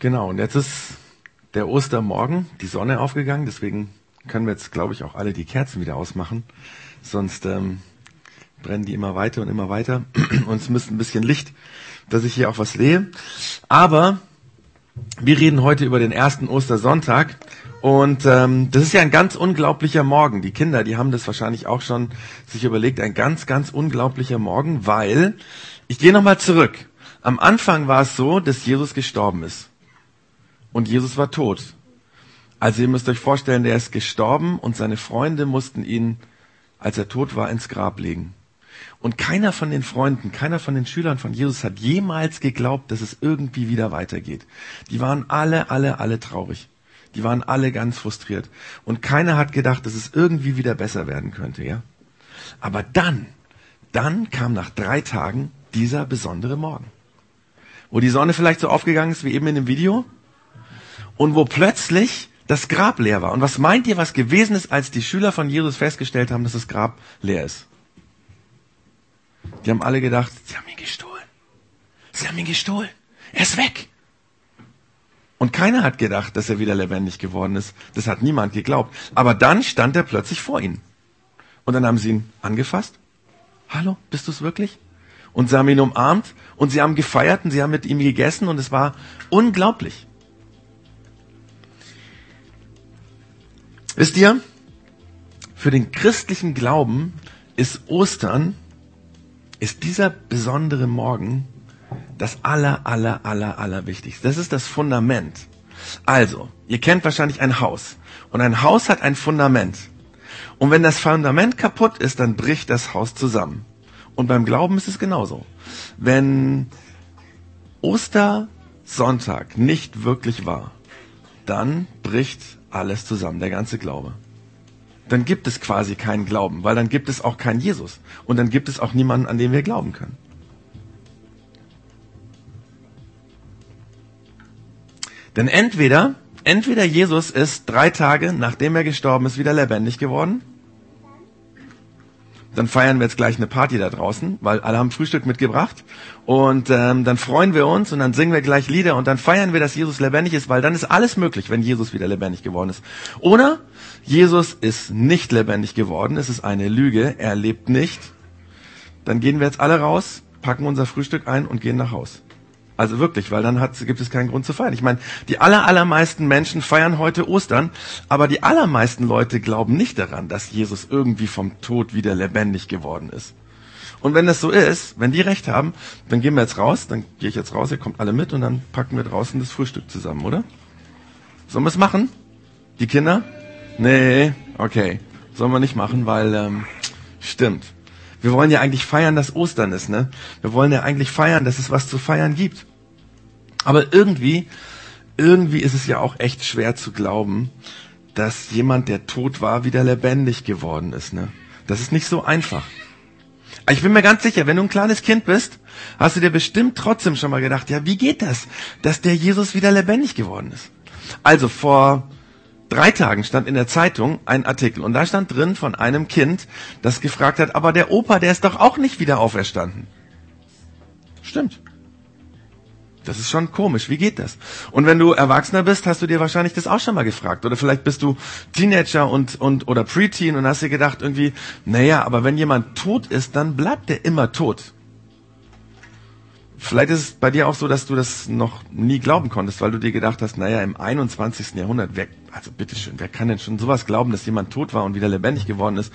Genau, und jetzt ist der Ostermorgen, die Sonne aufgegangen, deswegen können wir jetzt, glaube ich, auch alle die Kerzen wieder ausmachen. Sonst ähm, brennen die immer weiter und immer weiter. Und es müsste ein bisschen Licht, dass ich hier auch was sehe. Aber wir reden heute über den ersten Ostersonntag. Und ähm, das ist ja ein ganz unglaublicher Morgen. Die Kinder, die haben das wahrscheinlich auch schon sich überlegt, ein ganz, ganz unglaublicher Morgen, weil ich gehe nochmal zurück. Am Anfang war es so, dass Jesus gestorben ist und Jesus war tot. Also ihr müsst euch vorstellen, der ist gestorben und seine Freunde mussten ihn, als er tot war, ins Grab legen. Und keiner von den Freunden, keiner von den Schülern von Jesus hat jemals geglaubt, dass es irgendwie wieder weitergeht. Die waren alle, alle, alle traurig. Die waren alle ganz frustriert. Und keiner hat gedacht, dass es irgendwie wieder besser werden könnte, ja? Aber dann, dann kam nach drei Tagen dieser besondere Morgen. Wo die Sonne vielleicht so aufgegangen ist wie eben in dem Video und wo plötzlich das Grab leer war. Und was meint ihr, was gewesen ist, als die Schüler von Jesus festgestellt haben, dass das Grab leer ist? Die haben alle gedacht, sie haben ihn gestohlen. Sie haben ihn gestohlen. Er ist weg. Und keiner hat gedacht, dass er wieder lebendig geworden ist. Das hat niemand geglaubt. Aber dann stand er plötzlich vor ihnen. Und dann haben sie ihn angefasst. Hallo, bist du es wirklich? Und sie haben ihn umarmt und sie haben gefeiert und sie haben mit ihm gegessen und es war unglaublich. Wisst ihr, für den christlichen Glauben ist Ostern, ist dieser besondere Morgen das aller, aller, aller, aller wichtigste. Das ist das Fundament. Also, ihr kennt wahrscheinlich ein Haus. Und ein Haus hat ein Fundament. Und wenn das Fundament kaputt ist, dann bricht das Haus zusammen. Und beim Glauben ist es genauso. Wenn Ostersonntag nicht wirklich war, dann bricht alles zusammen, der ganze Glaube. Dann gibt es quasi keinen Glauben, weil dann gibt es auch keinen Jesus. Und dann gibt es auch niemanden, an den wir glauben können. Denn entweder, entweder Jesus ist drei Tage, nachdem er gestorben ist, wieder lebendig geworden, dann feiern wir jetzt gleich eine Party da draußen, weil alle haben Frühstück mitgebracht. Und ähm, dann freuen wir uns und dann singen wir gleich Lieder und dann feiern wir, dass Jesus lebendig ist, weil dann ist alles möglich, wenn Jesus wieder lebendig geworden ist. Oder Jesus ist nicht lebendig geworden, es ist eine Lüge, er lebt nicht. Dann gehen wir jetzt alle raus, packen unser Frühstück ein und gehen nach Haus. Also wirklich, weil dann hat, gibt es keinen Grund zu feiern. Ich meine, die aller, allermeisten Menschen feiern heute Ostern, aber die allermeisten Leute glauben nicht daran, dass Jesus irgendwie vom Tod wieder lebendig geworden ist. Und wenn das so ist, wenn die recht haben, dann gehen wir jetzt raus, dann gehe ich jetzt raus, ihr kommt alle mit und dann packen wir draußen das Frühstück zusammen, oder? Sollen wir es machen? Die Kinder? Nee, okay. Sollen wir nicht machen, weil ähm, stimmt. Wir wollen ja eigentlich feiern, dass Ostern ist, ne? Wir wollen ja eigentlich feiern, dass es was zu feiern gibt. Aber irgendwie, irgendwie ist es ja auch echt schwer zu glauben, dass jemand, der tot war, wieder lebendig geworden ist. Ne? Das ist nicht so einfach. Ich bin mir ganz sicher, wenn du ein kleines Kind bist, hast du dir bestimmt trotzdem schon mal gedacht, ja, wie geht das, dass der Jesus wieder lebendig geworden ist? Also vor drei Tagen stand in der Zeitung ein Artikel und da stand drin von einem Kind, das gefragt hat, aber der Opa, der ist doch auch nicht wieder auferstanden. Stimmt. Das ist schon komisch. Wie geht das? Und wenn du Erwachsener bist, hast du dir wahrscheinlich das auch schon mal gefragt. Oder vielleicht bist du Teenager und, und, oder Preteen und hast dir gedacht irgendwie, naja, aber wenn jemand tot ist, dann bleibt der immer tot. Vielleicht ist es bei dir auch so, dass du das noch nie glauben konntest, weil du dir gedacht hast, naja, im 21. Jahrhundert, wer, also bitteschön, wer kann denn schon sowas glauben, dass jemand tot war und wieder lebendig geworden ist?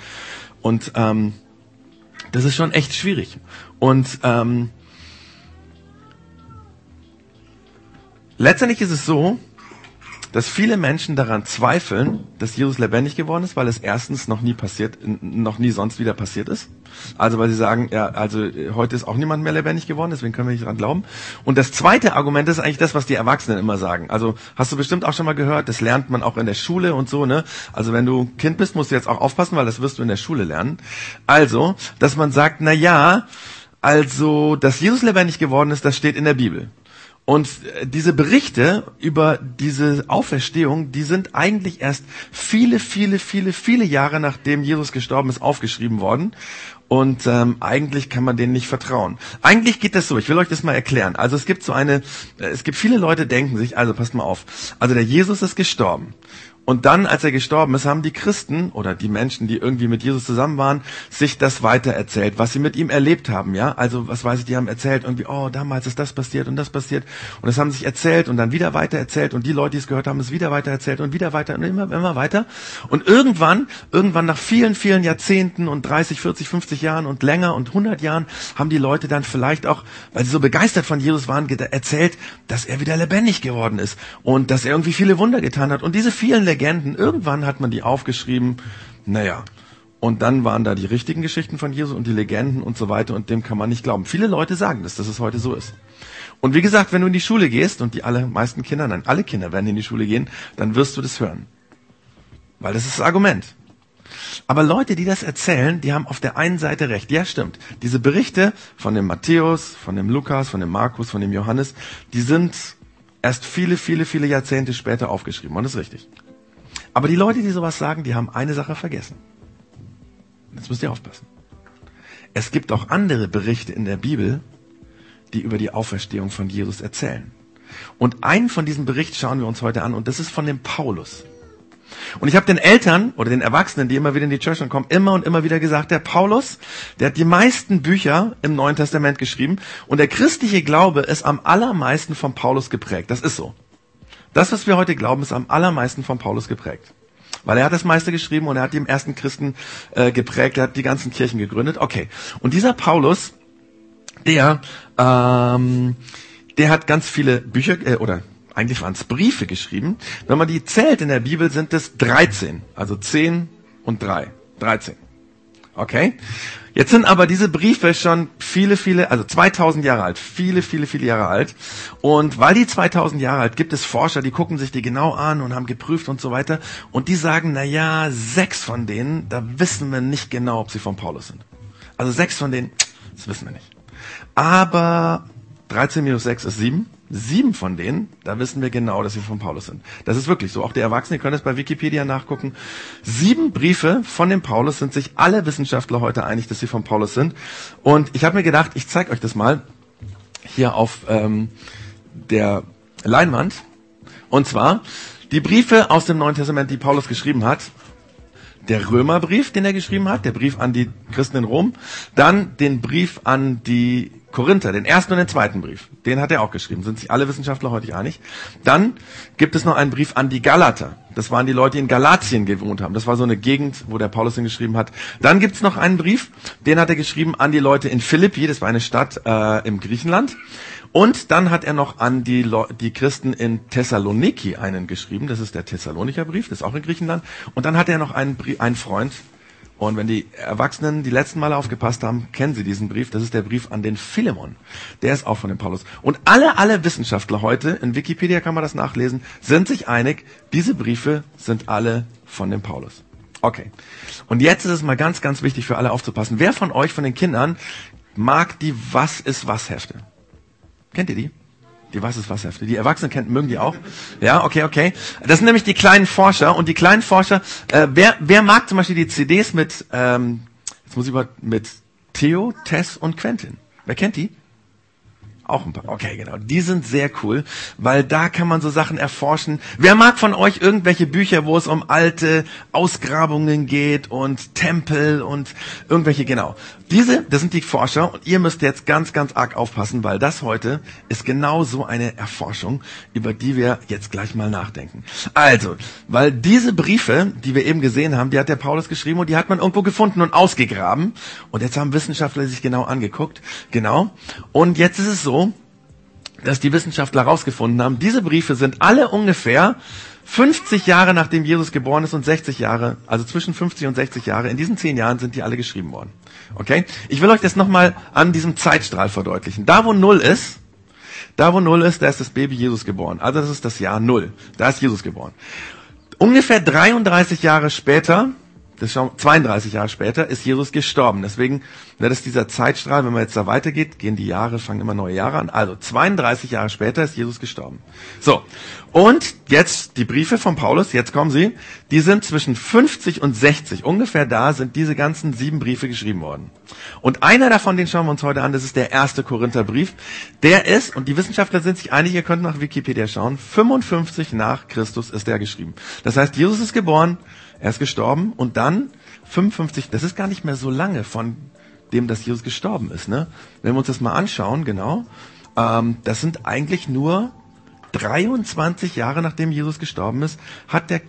Und ähm, das ist schon echt schwierig. Und ähm, Letztendlich ist es so, dass viele Menschen daran zweifeln, dass Jesus lebendig geworden ist, weil es erstens noch nie passiert, noch nie sonst wieder passiert ist. Also weil sie sagen, ja, also heute ist auch niemand mehr lebendig geworden, deswegen können wir nicht daran glauben. Und das zweite Argument ist eigentlich das, was die Erwachsenen immer sagen. Also hast du bestimmt auch schon mal gehört, das lernt man auch in der Schule und so, ne? Also wenn du Kind bist, musst du jetzt auch aufpassen, weil das wirst du in der Schule lernen. Also, dass man sagt, na ja, also, dass Jesus lebendig geworden ist, das steht in der Bibel. Und äh, diese Berichte über diese Auferstehung, die sind eigentlich erst viele, viele, viele, viele Jahre nachdem Jesus gestorben ist, aufgeschrieben worden. Und ähm, eigentlich kann man denen nicht vertrauen. Eigentlich geht das so. Ich will euch das mal erklären. Also es gibt so eine, äh, es gibt viele Leute denken sich, also passt mal auf. Also der Jesus ist gestorben. Und dann, als er gestorben ist, haben die Christen oder die Menschen, die irgendwie mit Jesus zusammen waren, sich das weitererzählt, was sie mit ihm erlebt haben, ja. Also, was weiß ich, die haben erzählt irgendwie, oh, damals ist das passiert und das passiert. Und das haben sich erzählt und dann wieder weitererzählt und die Leute, die es gehört haben, es wieder weitererzählt und wieder weiter und immer, immer weiter. Und irgendwann, irgendwann nach vielen, vielen Jahrzehnten und 30, 40, 50 Jahren und länger und 100 Jahren haben die Leute dann vielleicht auch, weil sie so begeistert von Jesus waren, erzählt, dass er wieder lebendig geworden ist und dass er irgendwie viele Wunder getan hat. Und diese vielen Legenden, irgendwann hat man die aufgeschrieben, naja, und dann waren da die richtigen Geschichten von Jesus und die Legenden und so weiter und dem kann man nicht glauben. Viele Leute sagen das, dass es heute so ist. Und wie gesagt, wenn du in die Schule gehst und die allermeisten Kinder, nein, alle Kinder werden in die Schule gehen, dann wirst du das hören. Weil das ist das Argument. Aber Leute, die das erzählen, die haben auf der einen Seite recht. Ja, stimmt. Diese Berichte von dem Matthäus, von dem Lukas, von dem Markus, von dem Johannes, die sind erst viele, viele, viele Jahrzehnte später aufgeschrieben. Und das ist richtig. Aber die Leute, die sowas sagen, die haben eine Sache vergessen. Jetzt müsst ihr aufpassen. Es gibt auch andere Berichte in der Bibel, die über die Auferstehung von Jesus erzählen. Und einen von diesen Berichten schauen wir uns heute an und das ist von dem Paulus. Und ich habe den Eltern oder den Erwachsenen, die immer wieder in die Church kommen, immer und immer wieder gesagt, der Paulus, der hat die meisten Bücher im Neuen Testament geschrieben und der christliche Glaube ist am allermeisten von Paulus geprägt. Das ist so. Das, was wir heute glauben, ist am allermeisten von Paulus geprägt. Weil er hat das meiste geschrieben und er hat die ersten Christen äh, geprägt, er hat die ganzen Kirchen gegründet. Okay. Und dieser Paulus, der, ähm, der hat ganz viele Bücher, äh, oder eigentlich waren es Briefe geschrieben. Wenn man die zählt in der Bibel, sind es 13. Also 10 und 3. 13. Okay? Jetzt sind aber diese Briefe schon viele, viele, also 2000 Jahre alt, viele, viele, viele Jahre alt. Und weil die 2000 Jahre alt, gibt es Forscher, die gucken sich die genau an und haben geprüft und so weiter. Und die sagen, na ja, sechs von denen, da wissen wir nicht genau, ob sie von Paulus sind. Also sechs von denen, das wissen wir nicht. Aber 13 minus 6 ist 7. Sieben von denen, da wissen wir genau, dass sie von Paulus sind. Das ist wirklich so. Auch die Erwachsenen können es bei Wikipedia nachgucken. Sieben Briefe von dem Paulus sind sich alle Wissenschaftler heute einig, dass sie von Paulus sind. Und ich habe mir gedacht, ich zeige euch das mal hier auf ähm, der Leinwand. Und zwar die Briefe aus dem Neuen Testament, die Paulus geschrieben hat. Der Römerbrief, den er geschrieben hat, der Brief an die Christen in Rom, dann den Brief an die Korinther, den ersten und den zweiten Brief, den hat er auch geschrieben, sind sich alle Wissenschaftler heute einig. Dann gibt es noch einen Brief an die Galater. Das waren die Leute, die in Galatien gewohnt haben. Das war so eine Gegend, wo der Paulus hingeschrieben hat. Dann gibt es noch einen Brief, den hat er geschrieben an die Leute in Philippi, das war eine Stadt äh, im Griechenland. Und dann hat er noch an die, die Christen in Thessaloniki einen geschrieben. Das ist der Thessalonicher Brief, das ist auch in Griechenland. Und dann hat er noch einen, Brief, einen Freund, und wenn die Erwachsenen die letzten Male aufgepasst haben, kennen sie diesen Brief. Das ist der Brief an den Philemon. Der ist auch von dem Paulus. Und alle, alle Wissenschaftler heute, in Wikipedia kann man das nachlesen, sind sich einig, diese Briefe sind alle von dem Paulus. Okay. Und jetzt ist es mal ganz, ganz wichtig für alle aufzupassen. Wer von euch, von den Kindern, mag die Was ist was Hefte? Kennt ihr die? Die Was ist was Hefte. Die Erwachsenen kennen, mögen die auch. Ja, okay, okay. Das sind nämlich die kleinen Forscher und die kleinen Forscher. Äh, wer, wer mag zum Beispiel die CDs mit, ähm, jetzt muss ich mal mit Theo, Tess und Quentin? Wer kennt die? Auch ein paar. Okay, genau. Die sind sehr cool, weil da kann man so Sachen erforschen. Wer mag von euch irgendwelche Bücher, wo es um alte Ausgrabungen geht und Tempel und irgendwelche, genau. Diese, das sind die Forscher und ihr müsst jetzt ganz, ganz arg aufpassen, weil das heute ist genau so eine Erforschung, über die wir jetzt gleich mal nachdenken. Also, weil diese Briefe, die wir eben gesehen haben, die hat der Paulus geschrieben und die hat man irgendwo gefunden und ausgegraben. Und jetzt haben Wissenschaftler sich genau angeguckt. Genau. Und jetzt ist es so, dass die Wissenschaftler herausgefunden haben, diese Briefe sind alle ungefähr 50 Jahre nachdem Jesus geboren ist und 60 Jahre, also zwischen 50 und 60 Jahre, in diesen 10 Jahren sind die alle geschrieben worden. Okay? Ich will euch das nochmal an diesem Zeitstrahl verdeutlichen. Da wo Null ist, da wo Null ist, da ist das Baby Jesus geboren. Also das ist das Jahr Null. Da ist Jesus geboren. Ungefähr 33 Jahre später das schauen, 32 Jahre später ist Jesus gestorben. Deswegen, das ist dieser Zeitstrahl, wenn man jetzt da weitergeht, gehen die Jahre, fangen immer neue Jahre an. Also 32 Jahre später ist Jesus gestorben. So. Und jetzt die Briefe von Paulus, jetzt kommen sie, die sind zwischen 50 und 60. Ungefähr da sind diese ganzen sieben Briefe geschrieben worden. Und einer davon, den schauen wir uns heute an, das ist der erste Korintherbrief. Der ist, und die Wissenschaftler sind sich einig, ihr könnt nach Wikipedia schauen, 55 nach Christus ist der geschrieben. Das heißt, Jesus ist geboren, er ist gestorben und dann 55, das ist gar nicht mehr so lange von dem, dass Jesus gestorben ist. Ne? Wenn wir uns das mal anschauen, genau, ähm, das sind eigentlich nur 23 Jahre nachdem Jesus gestorben ist, hat der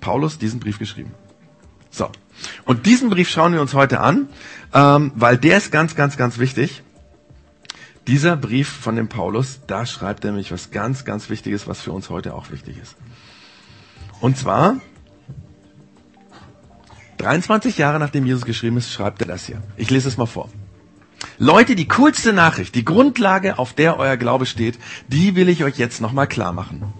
Paulus diesen Brief geschrieben. So, und diesen Brief schauen wir uns heute an, ähm, weil der ist ganz, ganz, ganz wichtig. Dieser Brief von dem Paulus, da schreibt er nämlich was ganz, ganz Wichtiges, was für uns heute auch wichtig ist. Und zwar 23 Jahre nachdem Jesus geschrieben ist, schreibt er das hier. Ich lese es mal vor. Leute, die coolste Nachricht, die Grundlage, auf der euer Glaube steht, die will ich euch jetzt nochmal klar machen.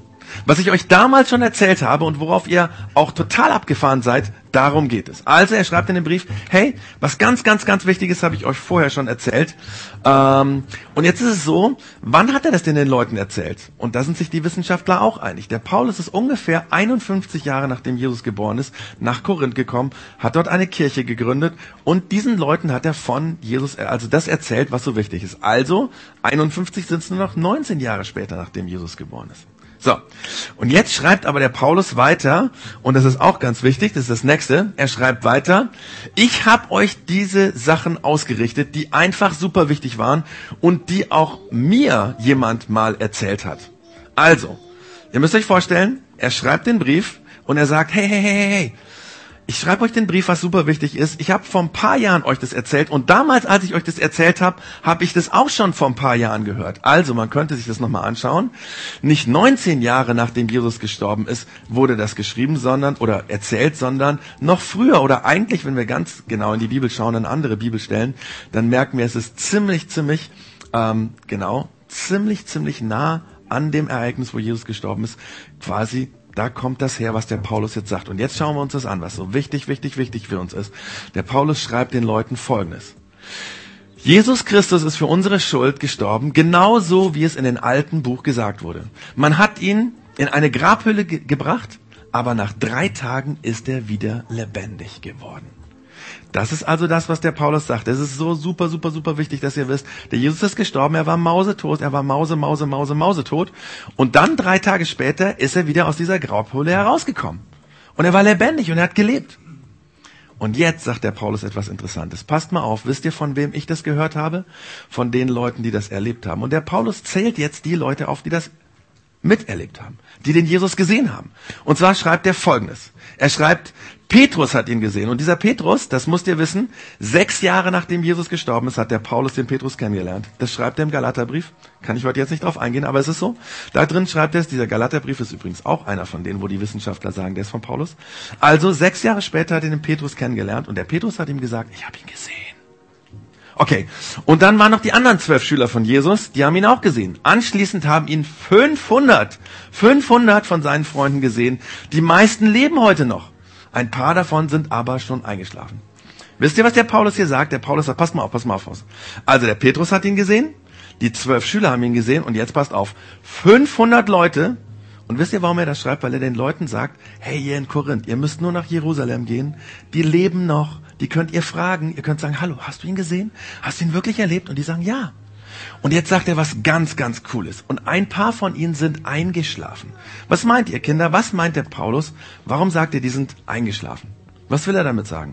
Was ich euch damals schon erzählt habe und worauf ihr auch total abgefahren seid, darum geht es. Also er schreibt in dem Brief, hey, was ganz, ganz, ganz Wichtiges habe ich euch vorher schon erzählt. Ähm, und jetzt ist es so, wann hat er das denn den Leuten erzählt? Und da sind sich die Wissenschaftler auch einig. Der Paulus ist ungefähr 51 Jahre nachdem Jesus geboren ist, nach Korinth gekommen, hat dort eine Kirche gegründet und diesen Leuten hat er von Jesus, also das erzählt, was so wichtig ist. Also 51 sind es nur noch 19 Jahre später, nachdem Jesus geboren ist. So, und jetzt schreibt aber der Paulus weiter, und das ist auch ganz wichtig, das ist das nächste, er schreibt weiter, ich habe euch diese Sachen ausgerichtet, die einfach super wichtig waren und die auch mir jemand mal erzählt hat. Also, ihr müsst euch vorstellen, er schreibt den Brief und er sagt, hey, hey, hey, hey, ich schreibe euch den Brief, was super wichtig ist. Ich habe vor ein paar Jahren euch das erzählt und damals, als ich euch das erzählt habe, habe ich das auch schon vor ein paar Jahren gehört. Also man könnte sich das nochmal anschauen. Nicht 19 Jahre nachdem Jesus gestorben ist, wurde das geschrieben, sondern oder erzählt, sondern noch früher oder eigentlich, wenn wir ganz genau in die Bibel schauen, an andere Bibelstellen, dann merken wir, es ist ziemlich, ziemlich ähm, genau, ziemlich, ziemlich nah an dem Ereignis, wo Jesus gestorben ist, quasi da kommt das her, was der Paulus jetzt sagt. Und jetzt schauen wir uns das an, was so wichtig, wichtig, wichtig für uns ist. Der Paulus schreibt den Leuten Folgendes. Jesus Christus ist für unsere Schuld gestorben, genauso wie es in dem alten Buch gesagt wurde. Man hat ihn in eine Grabhülle ge gebracht, aber nach drei Tagen ist er wieder lebendig geworden. Das ist also das, was der Paulus sagt. Es ist so super, super, super wichtig, dass ihr wisst, der Jesus ist gestorben, er war mausetot, er war Mause, Mause, Mause, Mausetot. Und dann drei Tage später ist er wieder aus dieser Graupole herausgekommen. Und er war lebendig und er hat gelebt. Und jetzt sagt der Paulus etwas Interessantes. Passt mal auf, wisst ihr, von wem ich das gehört habe? Von den Leuten, die das erlebt haben. Und der Paulus zählt jetzt die Leute auf, die das miterlebt haben, die den Jesus gesehen haben. Und zwar schreibt er Folgendes. Er schreibt, Petrus hat ihn gesehen. Und dieser Petrus, das müsst ihr wissen, sechs Jahre nachdem Jesus gestorben ist, hat der Paulus den Petrus kennengelernt. Das schreibt er im Galaterbrief. Kann ich heute jetzt nicht drauf eingehen, aber es ist so. Da drin schreibt er es. Dieser Galaterbrief ist übrigens auch einer von denen, wo die Wissenschaftler sagen, der ist von Paulus. Also sechs Jahre später hat er den Petrus kennengelernt und der Petrus hat ihm gesagt, ich habe ihn gesehen. Okay, und dann waren noch die anderen zwölf Schüler von Jesus, die haben ihn auch gesehen. Anschließend haben ihn 500, 500 von seinen Freunden gesehen. Die meisten leben heute noch. Ein paar davon sind aber schon eingeschlafen. Wisst ihr, was der Paulus hier sagt? Der Paulus sagt, pass mal auf, pass mal auf. Also der Petrus hat ihn gesehen, die zwölf Schüler haben ihn gesehen und jetzt passt auf. 500 Leute und wisst ihr, warum er das schreibt? Weil er den Leuten sagt, hey, ihr in Korinth, ihr müsst nur nach Jerusalem gehen. Die leben noch. Die könnt ihr fragen. Ihr könnt sagen, hallo, hast du ihn gesehen? Hast du ihn wirklich erlebt? Und die sagen, ja. Und jetzt sagt er was ganz, ganz Cooles. Und ein paar von ihnen sind eingeschlafen. Was meint ihr, Kinder? Was meint der Paulus? Warum sagt er, die sind eingeschlafen? Was will er damit sagen?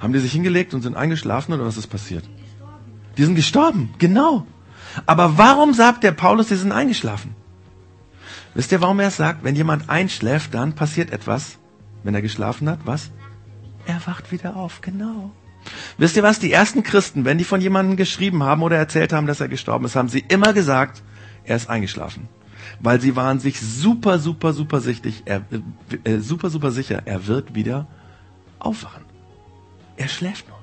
Haben die sich hingelegt und sind eingeschlafen oder was ist passiert? Die sind gestorben, genau. Aber warum sagt der Paulus, die sind eingeschlafen? Wisst ihr, warum er es sagt? Wenn jemand einschläft, dann passiert etwas. Wenn er geschlafen hat, was? Er wacht wieder auf, genau. Wisst ihr was? Die ersten Christen, wenn die von jemandem geschrieben haben oder erzählt haben, dass er gestorben ist, haben sie immer gesagt, er ist eingeschlafen. Weil sie waren sich super, super, super sichtig, er, äh, äh, super, super sicher, er wird wieder aufwachen. Er schläft nur.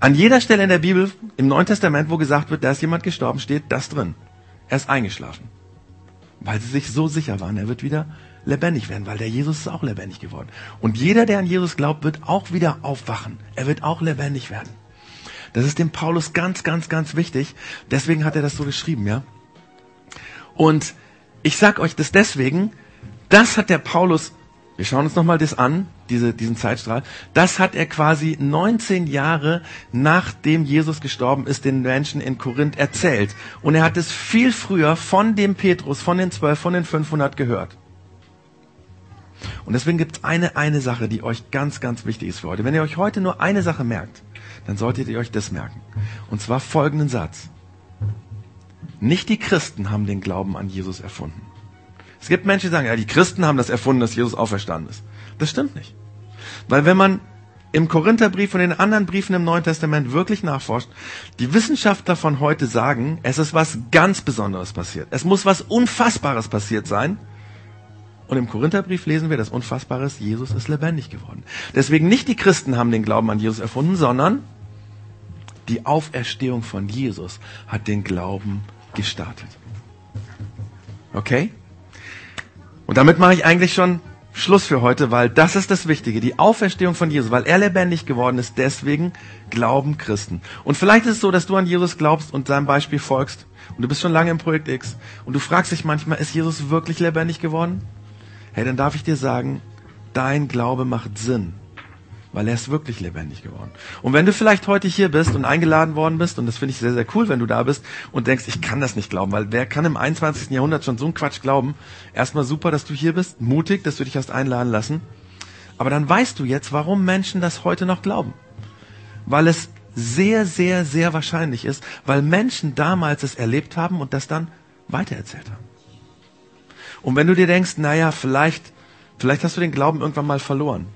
An jeder Stelle in der Bibel, im Neuen Testament, wo gesagt wird, da ist jemand gestorben, steht das drin. Er ist eingeschlafen weil sie sich so sicher waren, er wird wieder lebendig werden, weil der Jesus ist auch lebendig geworden. Und jeder, der an Jesus glaubt, wird auch wieder aufwachen. Er wird auch lebendig werden. Das ist dem Paulus ganz, ganz, ganz wichtig. Deswegen hat er das so geschrieben, ja. Und ich sag euch das deswegen, das hat der Paulus, wir schauen uns nochmal das an, diese, diesen Zeitstrahl, das hat er quasi 19 Jahre nachdem Jesus gestorben ist, den Menschen in Korinth erzählt. Und er hat es viel früher von dem Petrus, von den 12, von den 500 gehört. Und deswegen gibt es eine, eine Sache, die euch ganz, ganz wichtig ist für heute. Wenn ihr euch heute nur eine Sache merkt, dann solltet ihr euch das merken. Und zwar folgenden Satz. Nicht die Christen haben den Glauben an Jesus erfunden. Es gibt Menschen, die sagen, ja, die Christen haben das erfunden, dass Jesus auferstanden ist. Das stimmt nicht. Weil wenn man im Korintherbrief und den anderen Briefen im Neuen Testament wirklich nachforscht, die Wissenschaftler von heute sagen, es ist was ganz Besonderes passiert. Es muss was Unfassbares passiert sein. Und im Korintherbrief lesen wir das Unfassbares, Jesus ist lebendig geworden. Deswegen nicht die Christen haben den Glauben an Jesus erfunden, sondern die Auferstehung von Jesus hat den Glauben gestartet. Okay? Und damit mache ich eigentlich schon Schluss für heute, weil das ist das Wichtige, die Auferstehung von Jesus, weil er lebendig geworden ist, deswegen glauben Christen. Und vielleicht ist es so, dass du an Jesus glaubst und seinem Beispiel folgst und du bist schon lange im Projekt X und du fragst dich manchmal, ist Jesus wirklich lebendig geworden? Hey, dann darf ich dir sagen, dein Glaube macht Sinn weil er ist wirklich lebendig geworden. Und wenn du vielleicht heute hier bist und eingeladen worden bist, und das finde ich sehr, sehr cool, wenn du da bist und denkst, ich kann das nicht glauben, weil wer kann im 21. Jahrhundert schon so einen Quatsch glauben? Erstmal super, dass du hier bist, mutig, dass du dich hast einladen lassen. Aber dann weißt du jetzt, warum Menschen das heute noch glauben. Weil es sehr, sehr, sehr wahrscheinlich ist, weil Menschen damals es erlebt haben und das dann weitererzählt haben. Und wenn du dir denkst, naja, vielleicht, vielleicht hast du den Glauben irgendwann mal verloren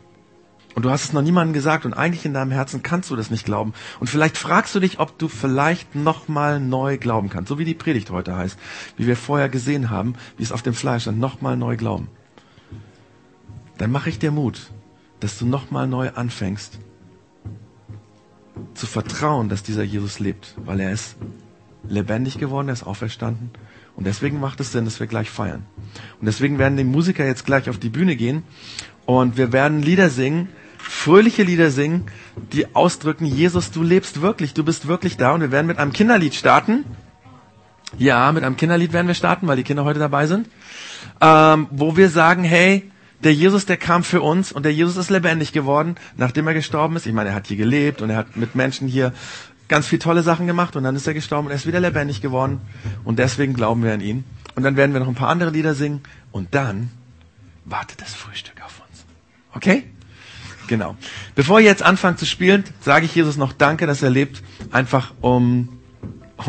und du hast es noch niemandem gesagt und eigentlich in deinem Herzen kannst du das nicht glauben. Und vielleicht fragst du dich, ob du vielleicht nochmal neu glauben kannst. So wie die Predigt heute heißt. Wie wir vorher gesehen haben, wie es auf dem Fleisch stand. Nochmal neu glauben. Dann mache ich dir Mut, dass du nochmal neu anfängst zu vertrauen, dass dieser Jesus lebt. Weil er ist lebendig geworden, er ist auferstanden. Und deswegen macht es Sinn, dass wir gleich feiern. Und deswegen werden die Musiker jetzt gleich auf die Bühne gehen und wir werden Lieder singen, fröhliche Lieder singen, die ausdrücken, Jesus, du lebst wirklich, du bist wirklich da. Und wir werden mit einem Kinderlied starten. Ja, mit einem Kinderlied werden wir starten, weil die Kinder heute dabei sind. Ähm, wo wir sagen, hey, der Jesus, der kam für uns und der Jesus ist lebendig geworden, nachdem er gestorben ist. Ich meine, er hat hier gelebt und er hat mit Menschen hier ganz viele tolle Sachen gemacht und dann ist er gestorben und er ist wieder lebendig geworden und deswegen glauben wir an ihn. Und dann werden wir noch ein paar andere Lieder singen und dann wartet das Frühstück auf uns. Okay? Genau. Bevor ihr jetzt anfangt zu spielen, sage ich Jesus noch Danke, dass er lebt, einfach um,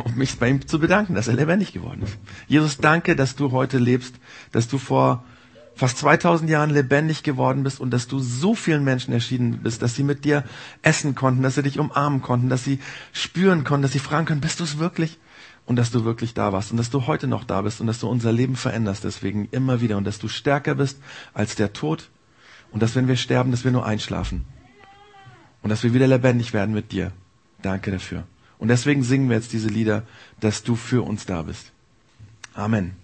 um mich bei ihm zu bedanken, dass er lebendig geworden ist. Jesus, danke, dass du heute lebst, dass du vor fast 2000 Jahren lebendig geworden bist und dass du so vielen Menschen erschienen bist, dass sie mit dir essen konnten, dass sie dich umarmen konnten, dass sie spüren konnten, dass sie fragen können, bist du es wirklich? Und dass du wirklich da warst und dass du heute noch da bist und dass du unser Leben veränderst deswegen immer wieder und dass du stärker bist als der Tod und dass wenn wir sterben, dass wir nur einschlafen. Und dass wir wieder lebendig werden mit dir. Danke dafür. Und deswegen singen wir jetzt diese Lieder, dass du für uns da bist. Amen.